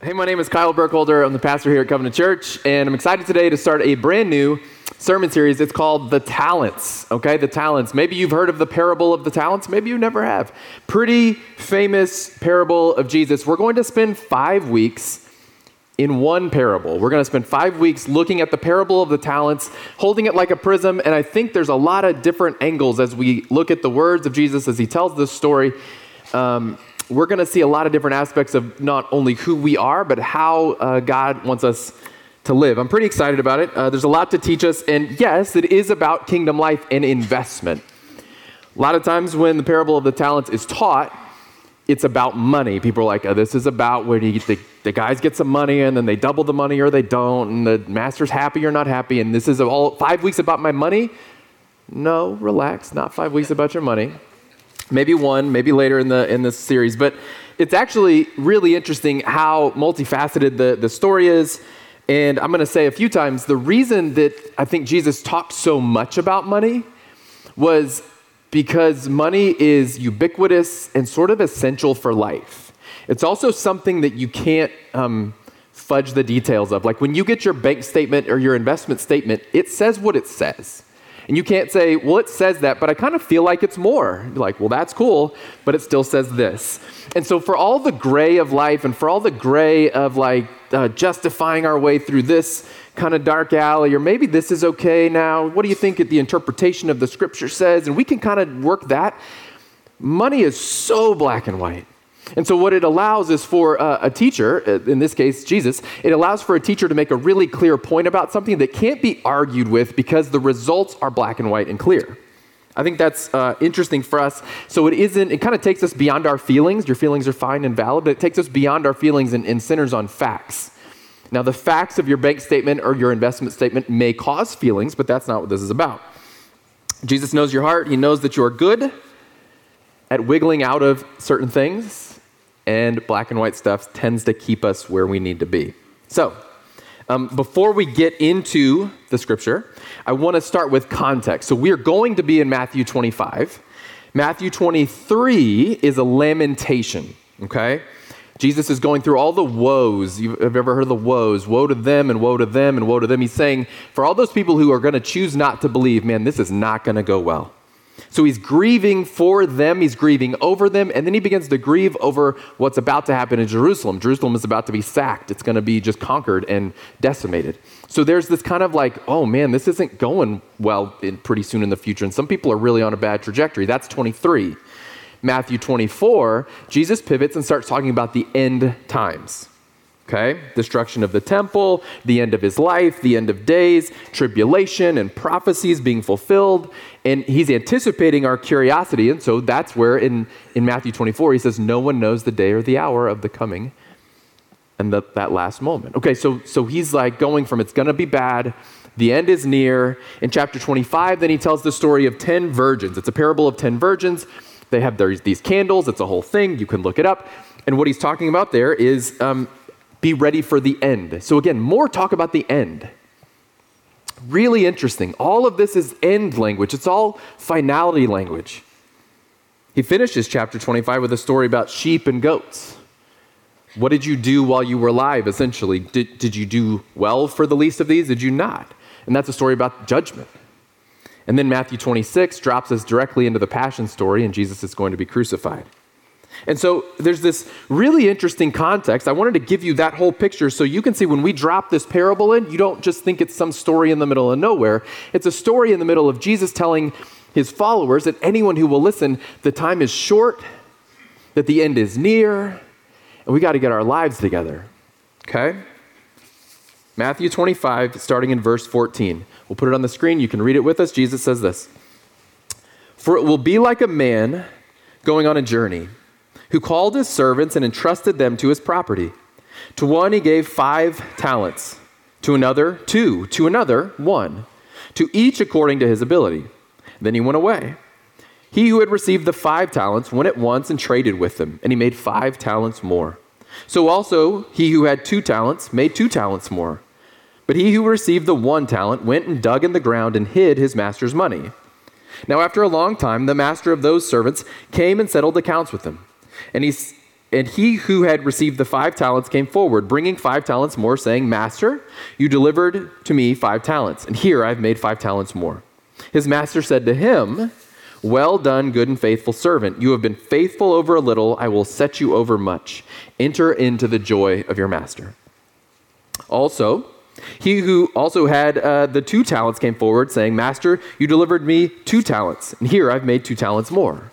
Hey, my name is Kyle Burkholder. I'm the pastor here at Covenant Church, and I'm excited today to start a brand new sermon series. It's called The Talents, okay? The Talents. Maybe you've heard of the parable of the talents, maybe you never have. Pretty famous parable of Jesus. We're going to spend five weeks in one parable. We're going to spend five weeks looking at the parable of the talents, holding it like a prism, and I think there's a lot of different angles as we look at the words of Jesus as he tells this story. Um, we're going to see a lot of different aspects of not only who we are, but how uh, God wants us to live. I'm pretty excited about it. Uh, there's a lot to teach us, and yes, it is about kingdom life and investment. A lot of times when the parable of the talents is taught, it's about money. People are like, oh, this is about the, the, the, guys get some money and then they double the money or they don't, and the master's happy or not happy, and this is all five weeks about my money. No, relax, not five weeks about your money maybe one, maybe later in the in this series. But it's actually really interesting how multifaceted the, the story is. And I'm going to say a few times the reason that I think Jesus talked so much about money was because money is ubiquitous and sort of essential for life. It's also something that you can't um, fudge the details of. Like when you get your bank statement or your investment statement, it says what it says. And you can't say, well, it says that, but I kind of feel like it's more. You're like, well, that's cool, but it still says this. And so, for all the gray of life and for all the gray of like uh, justifying our way through this kind of dark alley, or maybe this is okay now, what do you think at the interpretation of the scripture says? And we can kind of work that. Money is so black and white. And so, what it allows is for uh, a teacher, uh, in this case, Jesus, it allows for a teacher to make a really clear point about something that can't be argued with because the results are black and white and clear. I think that's uh, interesting for us. So, it isn't, it kind of takes us beyond our feelings. Your feelings are fine and valid, but it takes us beyond our feelings and, and centers on facts. Now, the facts of your bank statement or your investment statement may cause feelings, but that's not what this is about. Jesus knows your heart, He knows that you are good at wiggling out of certain things and black and white stuff tends to keep us where we need to be. So, um, before we get into the scripture, I want to start with context. So, we are going to be in Matthew 25. Matthew 23 is a lamentation, okay? Jesus is going through all the woes. You've ever heard of the woes? Woe to them and woe to them and woe to them. He's saying, for all those people who are going to choose not to believe, man, this is not going to go well. So he's grieving for them, he's grieving over them, and then he begins to grieve over what's about to happen in Jerusalem. Jerusalem is about to be sacked, it's going to be just conquered and decimated. So there's this kind of like, oh man, this isn't going well in, pretty soon in the future, and some people are really on a bad trajectory. That's 23. Matthew 24, Jesus pivots and starts talking about the end times okay? Destruction of the temple, the end of his life, the end of days, tribulation and prophecies being fulfilled. And he's anticipating our curiosity. And so that's where in, in Matthew 24, he says, No one knows the day or the hour of the coming and the, that last moment. Okay, so, so he's like going from it's to be bad. The end is near. In chapter 25, then he tells the story of 10 virgins. It's a parable of 10 virgins. They have their, these candles. It's a whole thing. You can look it up. And what he's talking about there is um, be ready for the end. So, again, more talk about the end. Really interesting. All of this is end language, it's all finality language. He finishes chapter 25 with a story about sheep and goats. What did you do while you were alive, essentially? Did, did you do well for the least of these? Did you not? And that's a story about judgment. And then Matthew 26 drops us directly into the passion story, and Jesus is going to be crucified. And so there's this really interesting context. I wanted to give you that whole picture so you can see when we drop this parable in, you don't just think it's some story in the middle of nowhere. It's a story in the middle of Jesus telling his followers and anyone who will listen the time is short, that the end is near, and we got to get our lives together. Okay? Matthew 25, starting in verse 14. We'll put it on the screen. You can read it with us. Jesus says this For it will be like a man going on a journey who called his servants and entrusted them to his property. To one he gave five talents, to another two, to another one, to each according to his ability. Then he went away. He who had received the five talents went at once and traded with them, and he made five talents more. So also he who had two talents made two talents more. But he who received the one talent went and dug in the ground and hid his master's money. Now, after a long time, the master of those servants came and settled accounts with them. And he, and he who had received the five talents came forward, bringing five talents more, saying, Master, you delivered to me five talents, and here I've made five talents more. His master said to him, Well done, good and faithful servant. You have been faithful over a little, I will set you over much. Enter into the joy of your master. Also, he who also had uh, the two talents came forward, saying, Master, you delivered me two talents, and here I've made two talents more.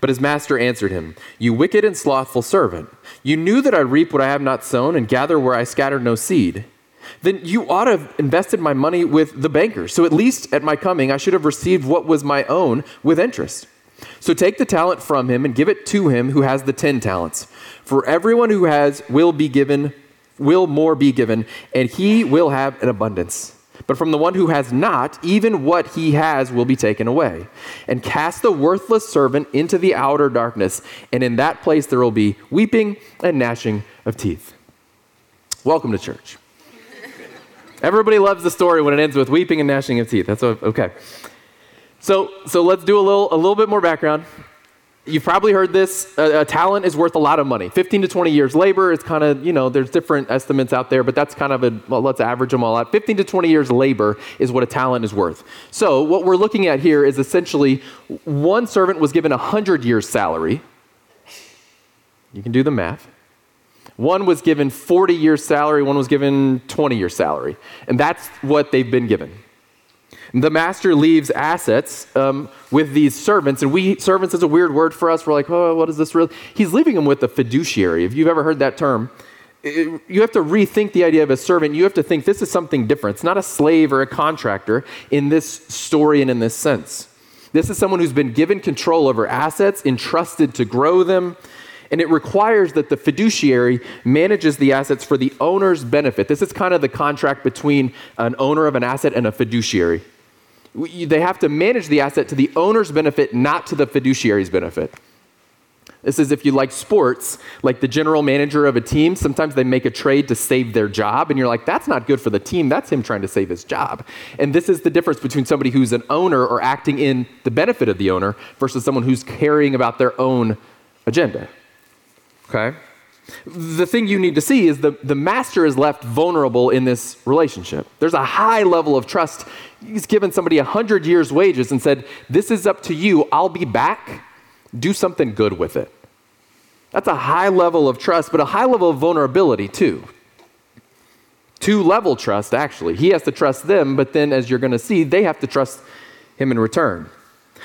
But his master answered him, You wicked and slothful servant, you knew that I reap what I have not sown and gather where I scattered no seed. Then you ought to have invested my money with the bankers. So at least at my coming, I should have received what was my own with interest. So take the talent from him and give it to him who has the ten talents. For everyone who has will be given, will more be given, and he will have an abundance. But from the one who has not, even what he has will be taken away. And cast the worthless servant into the outer darkness, and in that place there will be weeping and gnashing of teeth. Welcome to church. Everybody loves the story when it ends with weeping and gnashing of teeth. That's okay. So, so let's do a little, a little bit more background. You've probably heard this. A, a, talent is worth a lot of money. 15 to 20 years labor is kind of, you know, there's different estimates out there, but that's kind of a, well, let's average them all out. 15 to 20 years labor is what a talent is worth. So what we're looking at here is essentially one servant was given 100 years salary. You can do the math. One was given 40 years salary, one was given 20 years salary. And that's what they've been given. The master leaves assets um, with these servants, and we servants is a weird word for us. We're like, oh, what is this really? He's leaving them with a fiduciary. If you've ever heard that term, it, you have to rethink the idea of a servant. You have to think this is something different. It's not a slave or a contractor in this story and in this sense. This is someone who's been given control over assets, entrusted to grow them, and it requires that the fiduciary manages the assets for the owner's benefit. This is kind of the contract between an owner of an asset and a fiduciary they have to manage the asset to the owner's benefit, not to the fiduciary's benefit. This is if you like sports, like the general manager of a team, sometimes they make a trade to save their job, and you're like, that's not good for the team. That's him trying to save his job. And this is the difference between somebody who's an owner or acting in the benefit of the owner versus someone who's caring about their own agenda. Okay? The thing you need to see is the, the master is left vulnerable in this relationship. There's a high level of trust. He's given somebody 100 years' wages and said, This is up to you. I'll be back. Do something good with it. That's a high level of trust, but a high level of vulnerability, too. Two level trust, actually. He has to trust them, but then, as you're going to see, they have to trust him in return.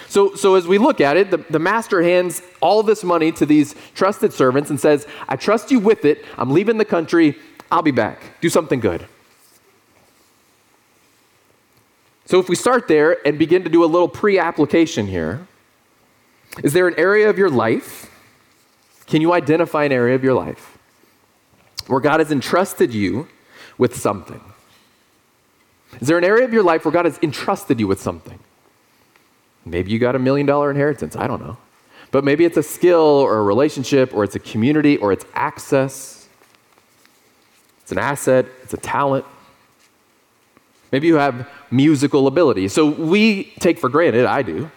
So, so as we look at it, the, the master hands all this money to these trusted servants and says, I trust you with it. I'm leaving the country. I'll be back. Do something good. So if we start there and begin to do a little pre application here, is there an area of your life? Can you identify an area of your life where God has entrusted you with something? Is there an area of your life where God has entrusted you with something? Maybe you got a million dollar inheritance. I don't know. But maybe it's a skill or a relationship or it's a community or it's access. It's an asset, it's a talent. Maybe you have musical ability. So we take for granted, I do,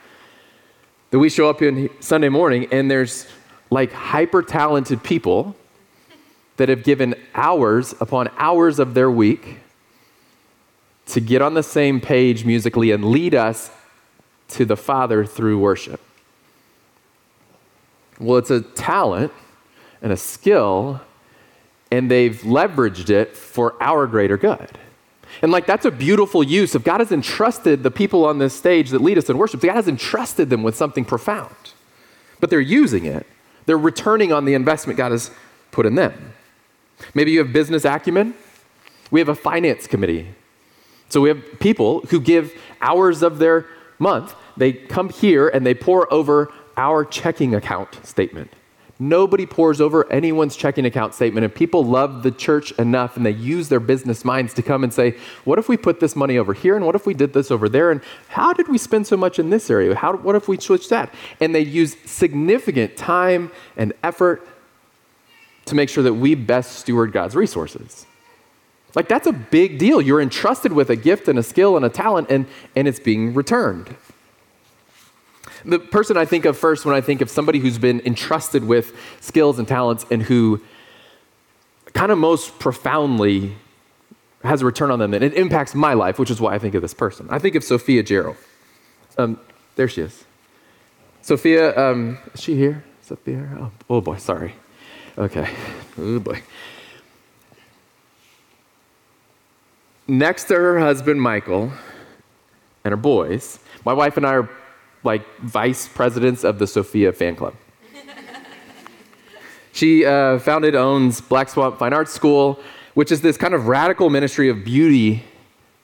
that we show up in Sunday morning and there's like hyper talented people that have given hours upon hours of their week to get on the same page musically and lead us to the Father through worship? Well, it's a talent and a skill, and they've leveraged it for our greater good. And like that's a beautiful use of God has entrusted the people on this stage that lead us in worship. God has entrusted them with something profound. But they're using it. They're returning on the investment God has put in them. Maybe you have business acumen. We have a finance committee. So we have people who give hours of their month. They come here and they pour over our checking account statement. Nobody pours over anyone's checking account statement, and people love the church enough and they use their business minds to come and say, What if we put this money over here? And what if we did this over there? And how did we spend so much in this area? How, what if we switched that? And they use significant time and effort to make sure that we best steward God's resources. Like, that's a big deal. You're entrusted with a gift and a skill and a talent, and, and it's being returned. The person I think of first when I think of somebody who's been entrusted with skills and talents and who kind of most profoundly has a return on them and it impacts my life, which is why I think of this person. I think of Sophia Gerald. Um, there she is. Sophia, um, is she here? Sophia? Oh, oh boy, sorry. Okay. Oh boy. Next to her husband, Michael, and her boys, my wife and I are like vice presidents of the Sophia fan club. she uh, founded, owns Black Swamp Fine Arts School, which is this kind of radical ministry of beauty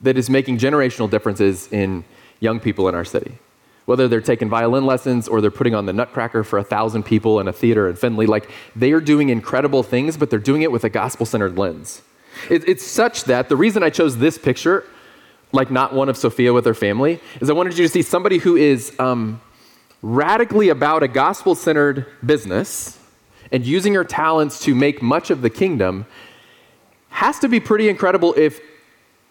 that is making generational differences in young people in our city. Whether they're taking violin lessons or they're putting on the Nutcracker for a thousand people in a theater in Findlay, like they are doing incredible things, but they're doing it with a gospel centered lens. It, it's such that the reason I chose this picture like not one of Sophia with her family, is I wanted you to see somebody who is um, radically about a gospel centered business and using her talents to make much of the kingdom has to be pretty incredible if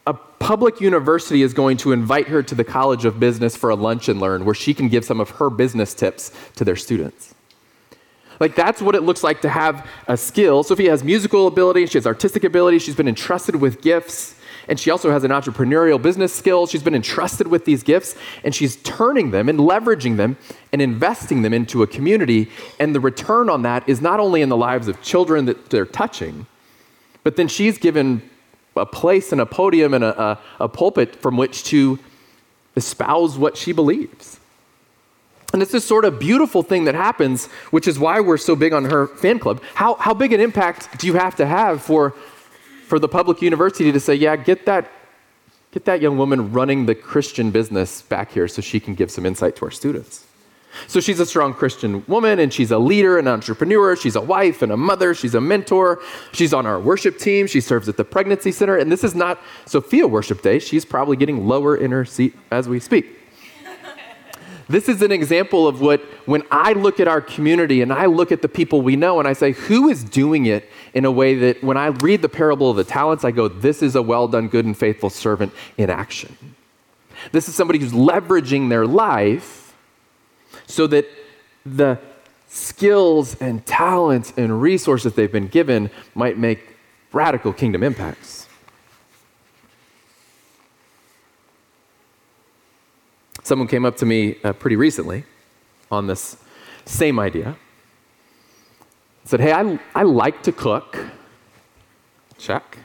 a public university is going to invite her to the College of Business for a lunch and learn where she can give some of her business tips to their students. Like, that's what it looks like to have a skill. Sophia has musical ability, she has artistic ability, she's been entrusted with gifts and she also has an entrepreneurial business skill. She's been entrusted with these gifts, and she's turning them and leveraging them and investing them into a community. And the return on that is not only in the lives of children that they're touching, but then she's given a place and a podium and a, a, a pulpit from which to espouse what she believes. And it's this sort of beautiful thing that happens, which is why we're so big on her fan club. How, how big an impact do you have to have for for the public university to say, yeah, get that, get that young woman running the Christian business back here so she can give some insight to our students. So she's a strong Christian woman and she's a leader, an entrepreneur, she's a wife and a mother, she's a mentor, she's on our worship team, she serves at the pregnancy center, and this is not Sophia worship day. She's probably getting lower in her seat as we speak. This is an example of what, when I look at our community and I look at the people we know and I say, who is doing it in a way that when I read the parable of the talents, I go, this is a well done, good, and faithful servant in action. This is somebody who's leveraging their life so that the skills and talents and resources they've been given might make radical kingdom impacts. Someone came up to me uh, pretty recently on this same idea. Said, Hey, I, I like to cook. Check.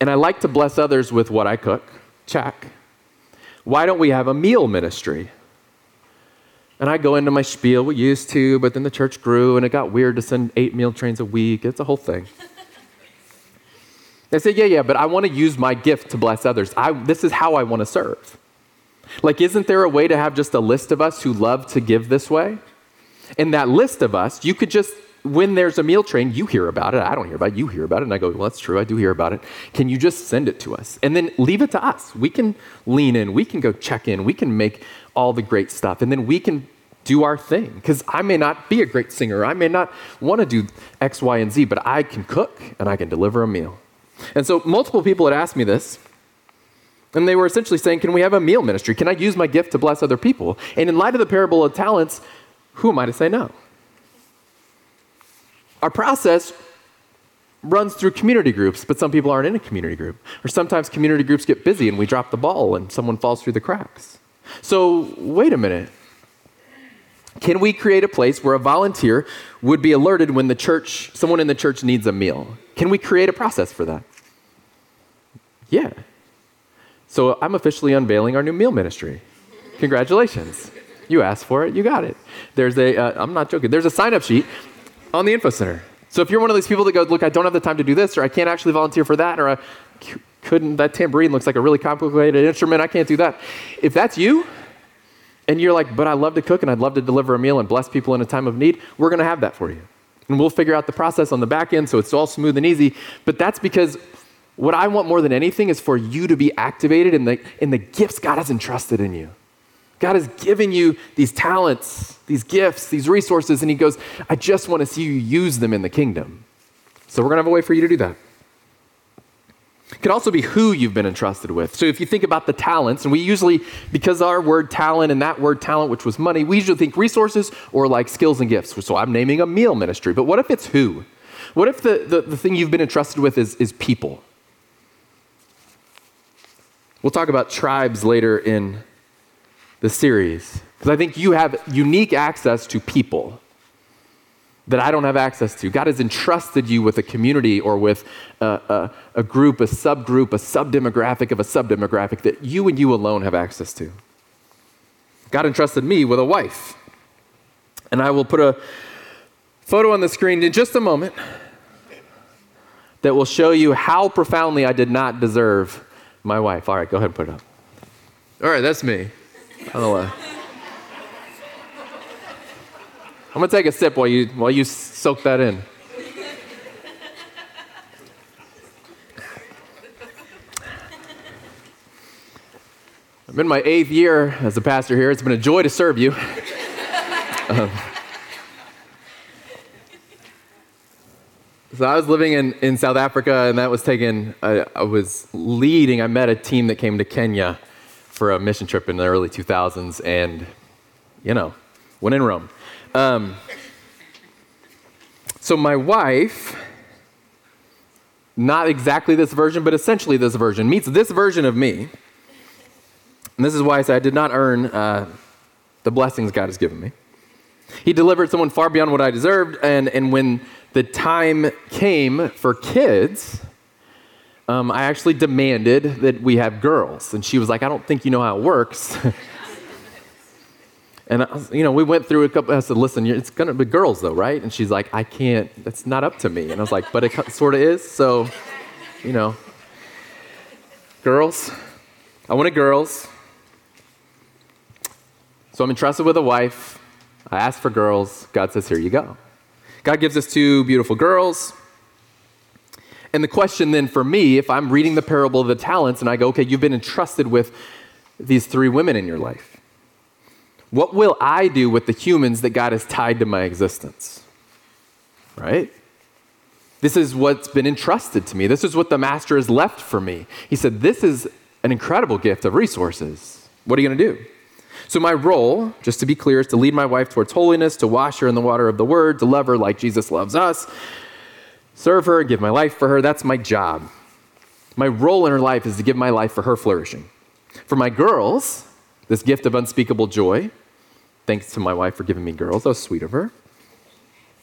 And I like to bless others with what I cook. Check. Why don't we have a meal ministry? And I go into my spiel, we used to, but then the church grew and it got weird to send eight meal trains a week. It's a whole thing. They said, yeah, yeah, but I want to use my gift to bless others. I, this is how I want to serve. Like, isn't there a way to have just a list of us who love to give this way? In that list of us, you could just, when there's a meal train, you hear about it. I don't hear about it. You hear about it. And I go, well, that's true. I do hear about it. Can you just send it to us? And then leave it to us. We can lean in. We can go check in. We can make all the great stuff. And then we can do our thing. Because I may not be a great singer. I may not want to do X, Y, and Z, but I can cook and I can deliver a meal. And so multiple people had asked me this. And they were essentially saying, Can we have a meal ministry? Can I use my gift to bless other people? And in light of the parable of talents, who am I to say no? Our process runs through community groups, but some people aren't in a community group. Or sometimes community groups get busy and we drop the ball and someone falls through the cracks. So, wait a minute. Can we create a place where a volunteer would be alerted when the church, someone in the church needs a meal? Can we create a process for that? Yeah. So I'm officially unveiling our new meal ministry. Congratulations. You asked for it, you got it. There's a, am uh, not joking, there's a sign up sheet on the Info Center. So if you're one of these people that goes, look, I don't have the time to do this, or I can't actually volunteer for that, or I couldn't, that tambourine looks like a really complicated instrument, I can't do that. If that's you, and you're like, but I love to cook and I'd love to deliver a meal and bless people in a time of need, we're gonna have that for you. And we'll figure out the process on the back end so it's all smooth and easy. But that's because what I want more than anything is for you to be activated in the, in the gifts God has entrusted in you. God has given you these talents, these gifts, these resources, and He goes, I just want to see you use them in the kingdom. So we're going to have a way for you to do that. It could also be who you've been entrusted with. So if you think about the talents, and we usually, because our word talent and that word talent, which was money, we usually think resources or like skills and gifts. So I'm naming a meal ministry. But what if it's who? What if the, the, the thing you've been entrusted with is, is people? We'll talk about tribes later in the series because I think you have unique access to people that I don't have access to. God has entrusted you with a community or with a, a, a group, a subgroup, a subdemographic of a subdemographic that you and you alone have access to. God entrusted me with a wife. And I will put a photo on the screen in just a moment that will show you how profoundly I did not deserve my wife. All right, go ahead and put it up. All right, that's me. I don't lie. I'm gonna take a sip while you while you soak that in. I'm in my eighth year as a pastor here. It's been a joy to serve you. um, so I was living in, in South Africa, and that was taken. I, I was leading. I met a team that came to Kenya for a mission trip in the early 2000s, and, you know, went in Rome. Um, so my wife, not exactly this version, but essentially this version, meets this version of me. And this is why I say I did not earn uh, the blessings God has given me. He delivered someone far beyond what I deserved, and, and when the time came for kids, um, I actually demanded that we have girls. And she was like, I don't think you know how it works. and, I, you know, we went through a couple, I said, listen, it's going to be girls though, right? And she's like, I can't, that's not up to me. And I was like, but it sort of is. So, you know, girls. I wanted girls. So I'm entrusted with a wife. I asked for girls. God says, here you go. God gives us two beautiful girls. And the question then for me, if I'm reading the parable of the talents and I go, okay, you've been entrusted with these three women in your life, what will I do with the humans that God has tied to my existence? Right? This is what's been entrusted to me. This is what the master has left for me. He said, This is an incredible gift of resources. What are you going to do? So, my role, just to be clear, is to lead my wife towards holiness, to wash her in the water of the word, to love her like Jesus loves us, serve her, give my life for her. That's my job. My role in her life is to give my life for her flourishing. For my girls, this gift of unspeakable joy, thanks to my wife for giving me girls. That was sweet of her.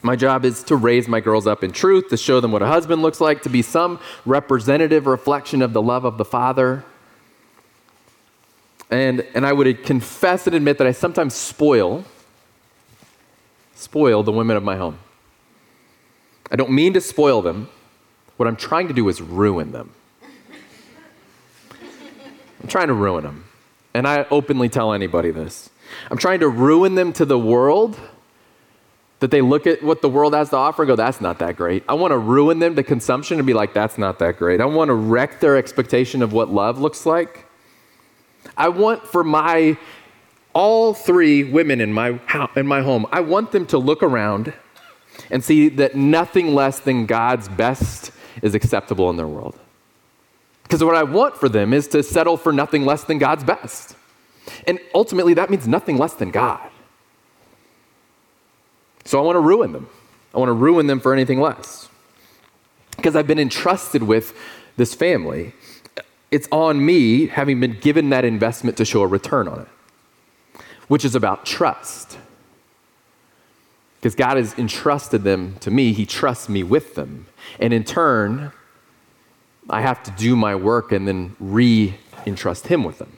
My job is to raise my girls up in truth, to show them what a husband looks like, to be some representative reflection of the love of the Father. And, and I would confess and admit that I sometimes spoil, spoil the women of my home. I don't mean to spoil them. What I'm trying to do is ruin them. I'm trying to ruin them. And I openly tell anybody this. I'm trying to ruin them to the world that they look at what the world has to offer and go, that's not that great. I want to ruin them to consumption and be like, that's not that great. I want to wreck their expectation of what love looks like. I want for my all three women in my in my home, I want them to look around and see that nothing less than God's best is acceptable in their world. Because what I want for them is to settle for nothing less than God's best. And ultimately, that means nothing less than God. So I want to ruin them. I want to ruin them for anything less. Because I've been entrusted with this family. It's on me, having been given that investment, to show a return on it, which is about trust. Because God has entrusted them to me, He trusts me with them. And in turn, I have to do my work and then re entrust him with them.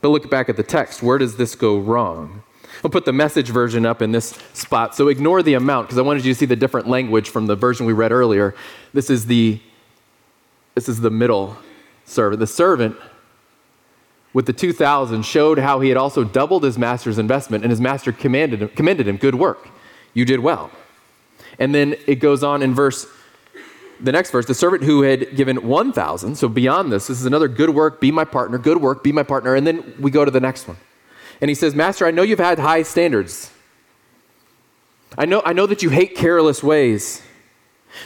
But look back at the text. Where does this go wrong? I'll put the message version up in this spot. So ignore the amount because I wanted you to see the different language from the version we read earlier. This is the this is the middle servant. The servant with the 2000 showed how he had also doubled his master's investment and his master commanded him, commended him good work. You did well. And then it goes on in verse the next verse, the servant who had given 1,000, so beyond this, this is another good work, be my partner, good work, be my partner. And then we go to the next one. And he says, Master, I know you've had high standards. I know, I know that you hate careless ways,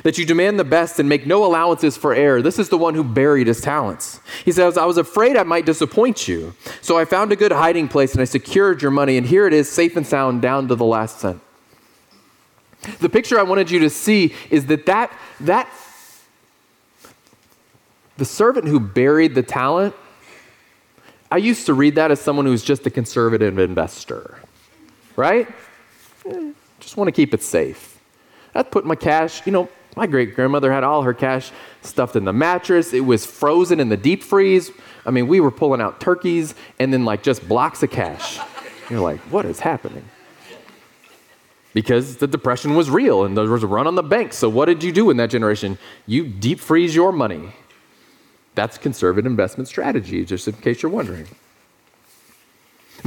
that you demand the best and make no allowances for error. This is the one who buried his talents. He says, I was afraid I might disappoint you. So I found a good hiding place and I secured your money, and here it is, safe and sound, down to the last cent. The picture I wanted you to see is that that, that the servant who buried the talent, I used to read that as someone who's just a conservative investor, right? Eh, just want to keep it safe. I'd put my cash, you know, my great grandmother had all her cash stuffed in the mattress. It was frozen in the deep freeze. I mean, we were pulling out turkeys and then like just blocks of cash. You're like, what is happening? Because the depression was real and there was a run on the bank. So, what did you do in that generation? You deep freeze your money. That's conservative investment strategy, just in case you're wondering.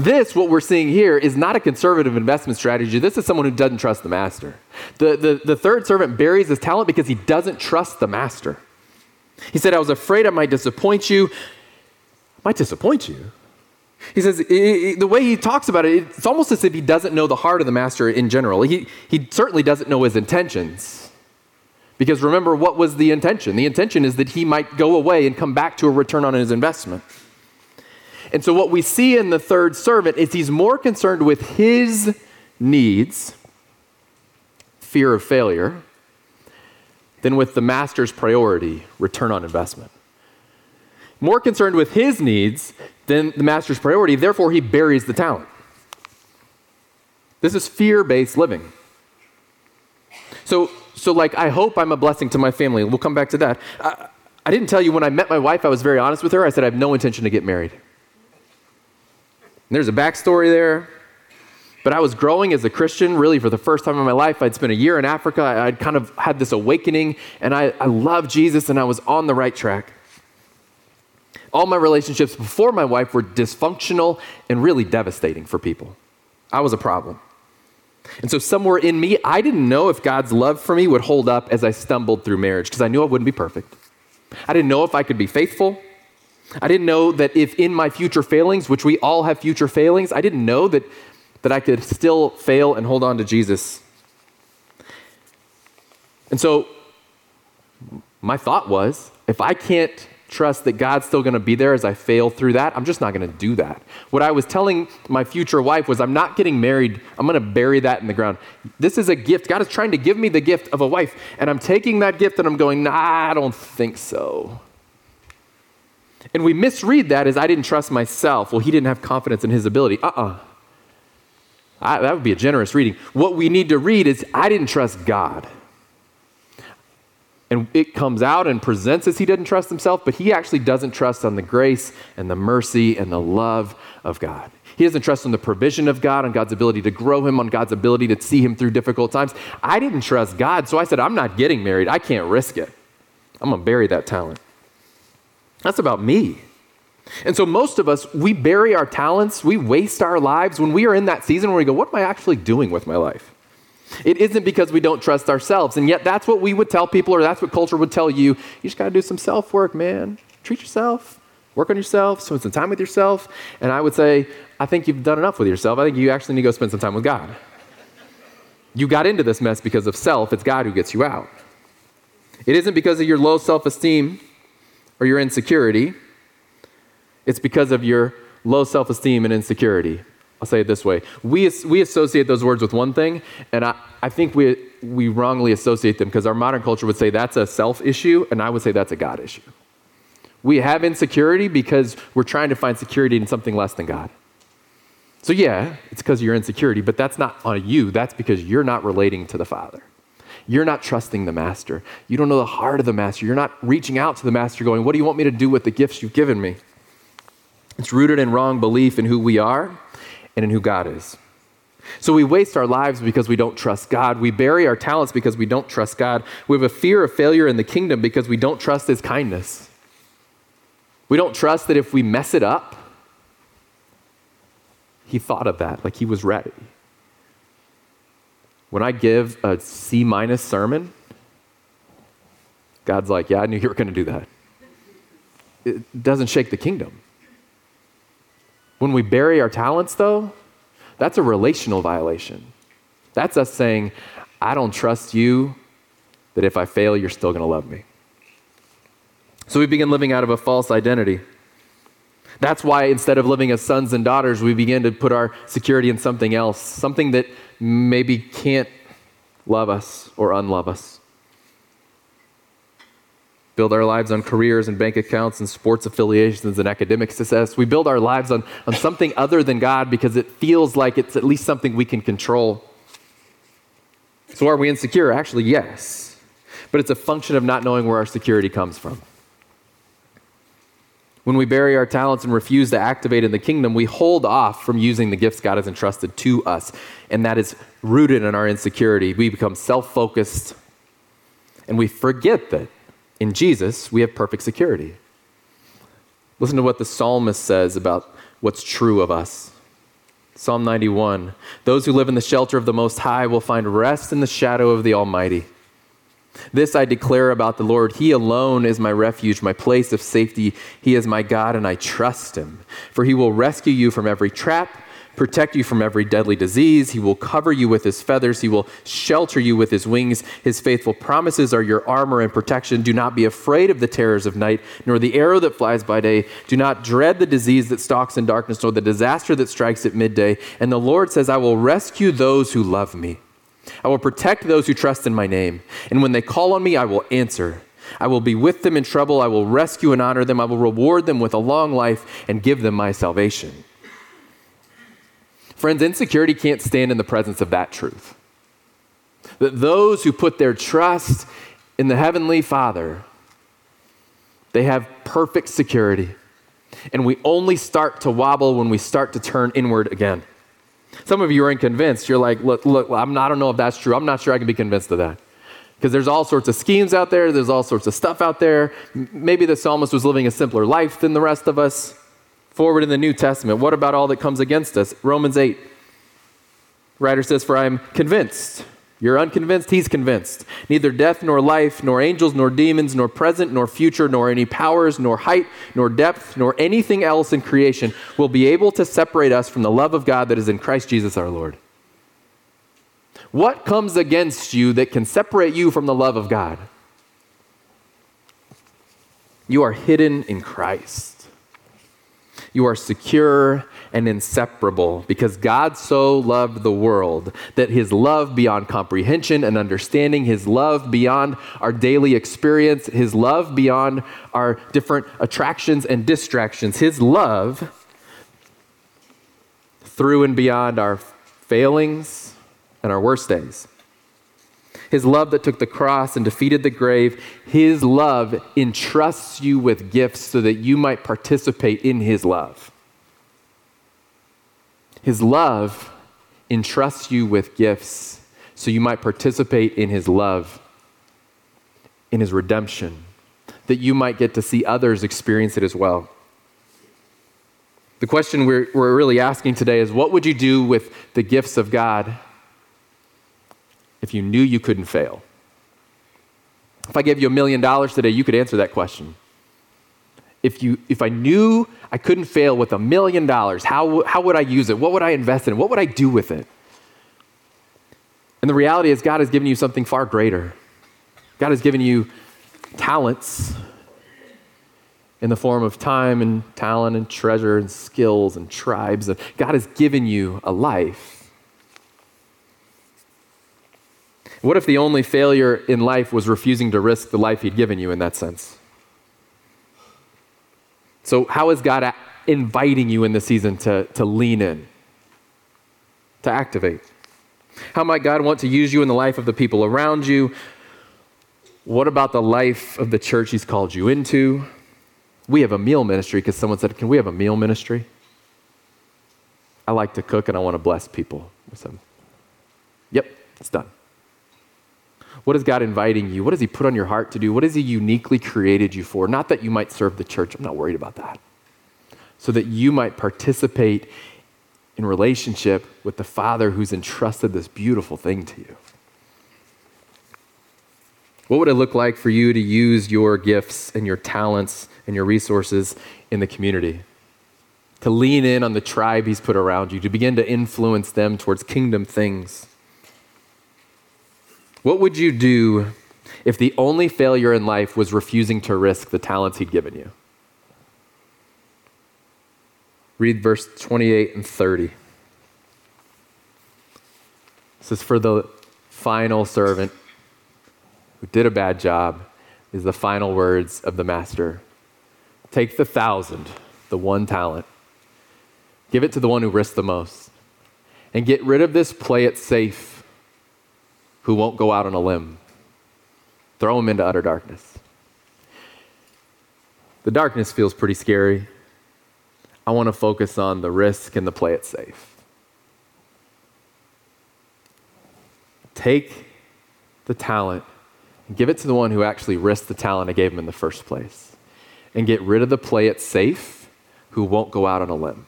This, what we're seeing here, is not a conservative investment strategy. This is someone who doesn't trust the master. The, the, the third servant buries his talent because he doesn't trust the master. He said, I was afraid I might disappoint you. I might disappoint you. He says, the way he talks about it, it's almost as if he doesn't know the heart of the master in general. He, he certainly doesn't know his intentions. Because remember, what was the intention? The intention is that he might go away and come back to a return on his investment. And so, what we see in the third servant is he's more concerned with his needs, fear of failure, than with the master's priority, return on investment. More concerned with his needs than the master's priority, therefore, he buries the talent. This is fear based living. So, so, like, I hope I'm a blessing to my family. We'll come back to that. I, I didn't tell you when I met my wife, I was very honest with her. I said, I have no intention to get married. There's a backstory there. But I was growing as a Christian really for the first time in my life. I'd spent a year in Africa. I'd kind of had this awakening, and I, I loved Jesus, and I was on the right track. All my relationships before my wife were dysfunctional and really devastating for people. I was a problem. And so, somewhere in me, I didn't know if God's love for me would hold up as I stumbled through marriage because I knew I wouldn't be perfect. I didn't know if I could be faithful. I didn't know that if in my future failings, which we all have future failings, I didn't know that, that I could still fail and hold on to Jesus. And so, my thought was if I can't trust that God's still going to be there as I fail through that, I'm just not going to do that. What I was telling my future wife was, I'm not getting married. I'm going to bury that in the ground. This is a gift. God is trying to give me the gift of a wife. And I'm taking that gift and I'm going, nah, I don't think so. And we misread that as I didn't trust myself. Well, he didn't have confidence in his ability. Uh uh-uh. uh that would be a generous reading. What we need to read is, I didn't trust God. And it comes out and presents as he didn't trust himself, but he actually doesn't trust on the grace and the mercy and the love of God. He doesn't trust on the provision of God, on God's ability to grow him, on God's ability to see him through difficult times. I didn't trust God, so I said, I'm not getting married. I can't risk it. I'm going to bury that talent. That's about me. And so, most of us, we bury our talents, we waste our lives when we are in that season where we go, What am I actually doing with my life? It isn't because we don't trust ourselves. And yet, that's what we would tell people, or that's what culture would tell you. You just got to do some self work, man. Treat yourself, work on yourself, spend some time with yourself. And I would say, I think you've done enough with yourself. I think you actually need to go spend some time with God. You got into this mess because of self, it's God who gets you out. It isn't because of your low self esteem or your insecurity, it's because of your low self esteem and insecurity. I'll say it this way. We, we associate those words with one thing, and I, I think we, we wrongly associate them because our modern culture would say that's a self issue, and I would say that's a God issue. We have insecurity because we're trying to find security in something less than God. So, yeah, it's because of your insecurity, but that's not on you. That's because you're not relating to the Father. You're not trusting the master. You don't know the heart of the master. You're not reaching out to the master going, What do you want me to do with the gifts you've given me? It's rooted in wrong belief in who we are and in who God is. So we waste our lives because we don't trust God. We bury our talents because we don't trust God. We have a fear of failure in the kingdom because we don't trust His kindness. We don't trust that if we mess it up, He thought of that, like He was ready. When I give a C minus sermon, God's like, Yeah, I knew you were going to do that. It doesn't shake the kingdom. When we bury our talents, though, that's a relational violation. That's us saying, I don't trust you that if I fail, you're still going to love me. So we begin living out of a false identity. That's why instead of living as sons and daughters, we begin to put our security in something else, something that maybe can't love us or unlove us build our lives on careers and bank accounts and sports affiliations and academic success. We build our lives on, on something other than God because it feels like it's at least something we can control. So, are we insecure? Actually, yes. But it's a function of not knowing where our security comes from. When we bury our talents and refuse to activate in the kingdom, we hold off from using the gifts God has entrusted to us. And that is rooted in our insecurity. We become self focused and we forget that in Jesus, we have perfect security. Listen to what the psalmist says about what's true of us. Psalm 91 Those who live in the shelter of the Most High will find rest in the shadow of the Almighty. This I declare about the Lord. He alone is my refuge, my place of safety. He is my God, and I trust him. For he will rescue you from every trap protect you from every deadly disease. He will cover you with his feathers. He will shelter you with his wings. His faithful promises are your armor and protection. Do not be afraid of the terrors of night, nor the arrow that flies by day. Do not dread the disease that stalks in darkness, nor the disaster that strikes at midday. And the Lord says, I will rescue those who love me. I will protect those who trust in my name. And when they call on me, I will answer. I will be with them in trouble. I will rescue and honor them. I will reward them with a long life and give them my salvation. Friends, insecurity can't stand in the presence of that truth. That those who put their trust in the Heavenly Father, they have perfect security. And we only start to wobble when we start to turn inward again. Some of you are unconvinced. You're like, look, look, I'm not, I don't know if that's true. I'm not sure I can be convinced of that. Because there's all sorts of schemes out there, there's all sorts of stuff out there. Maybe the psalmist was living a simpler life than the rest of us forward in the New Testament. What about all that comes against us? Romans 8. Writer says, For I am convinced. You're unconvinced, he's convinced. Neither death nor life, nor angels nor demons, nor present nor future, nor any powers, nor height, nor depth, nor anything else in creation will be able to separate us from the love of God that is in Christ Jesus our Lord. What comes against you that can separate you from the love of God? You are hidden in Christ. You are secure and inseparable because God so loved the world that his love beyond comprehension and understanding, his love beyond our daily experience, his love beyond our different attractions and distractions, his love through and beyond our failings and our worst days. His love that took the cross and defeated the grave, His love entrusts you with gifts so that you might participate in His love. His love entrusts you with gifts so you might participate in His love, in His redemption, that you might get to see others experience it as well. The question we're, we're really asking today is what would you do with the gifts of God if you knew you couldn't fail? If I gave you a million dollars today, you could answer that question. If, you, if I knew I couldn't fail with a million dollars, how, how would I use it? What would I invest in? What would I do with it? And the reality is, God has given you something far greater. God has given you talents in the form of time and talent and treasure and skills and tribes. God has given you a life What if the only failure in life was refusing to risk the life He'd given you in that sense? So, how is God inviting you in the season to, to lean in, to activate? How might God want to use you in the life of the people around you? What about the life of the church He's called you into? We have a meal ministry because someone said, Can we have a meal ministry? I like to cook and I want to bless people. I said, Yep, it's done. What is God inviting you? What has He put on your heart to do? What has He uniquely created you for? Not that you might serve the church, I'm not worried about that. So that you might participate in relationship with the Father who's entrusted this beautiful thing to you. What would it look like for you to use your gifts and your talents and your resources in the community? To lean in on the tribe He's put around you, to begin to influence them towards kingdom things. What would you do if the only failure in life was refusing to risk the talents He'd given you? Read verse 28 and 30. This is for the final servant who did a bad job, is the final words of the master. Take the thousand, the one talent, give it to the one who risked the most, and get rid of this play it safe who won't go out on a limb. Throw them into utter darkness. The darkness feels pretty scary. I want to focus on the risk and the play it safe. Take the talent and give it to the one who actually risked the talent I gave him in the first place. And get rid of the play it safe who won't go out on a limb.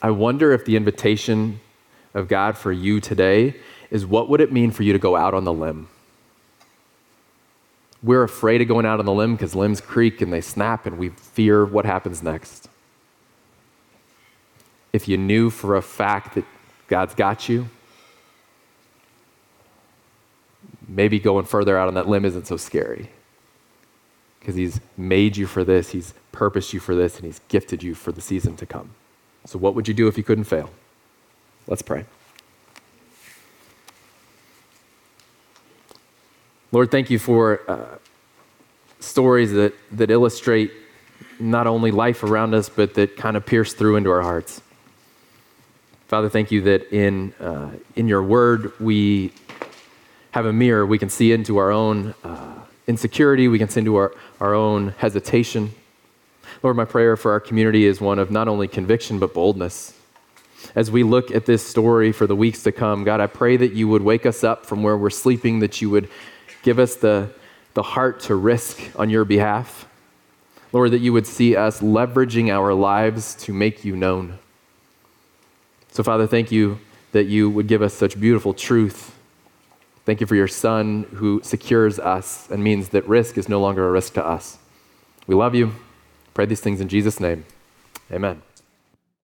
I wonder if the invitation of God for you today is what would it mean for you to go out on the limb? We're afraid of going out on the limb because limbs creak and they snap and we fear what happens next. If you knew for a fact that God's got you, maybe going further out on that limb isn't so scary because He's made you for this, He's purposed you for this, and He's gifted you for the season to come. So, what would you do if you couldn't fail? Let's pray. Lord, thank you for uh, stories that, that illustrate not only life around us, but that kind of pierce through into our hearts. Father, thank you that in, uh, in your word we have a mirror. We can see into our own uh, insecurity, we can see into our, our own hesitation. Lord, my prayer for our community is one of not only conviction, but boldness. As we look at this story for the weeks to come, God, I pray that you would wake us up from where we're sleeping, that you would Give us the, the heart to risk on your behalf. Lord, that you would see us leveraging our lives to make you known. So, Father, thank you that you would give us such beautiful truth. Thank you for your Son who secures us and means that risk is no longer a risk to us. We love you. Pray these things in Jesus' name. Amen.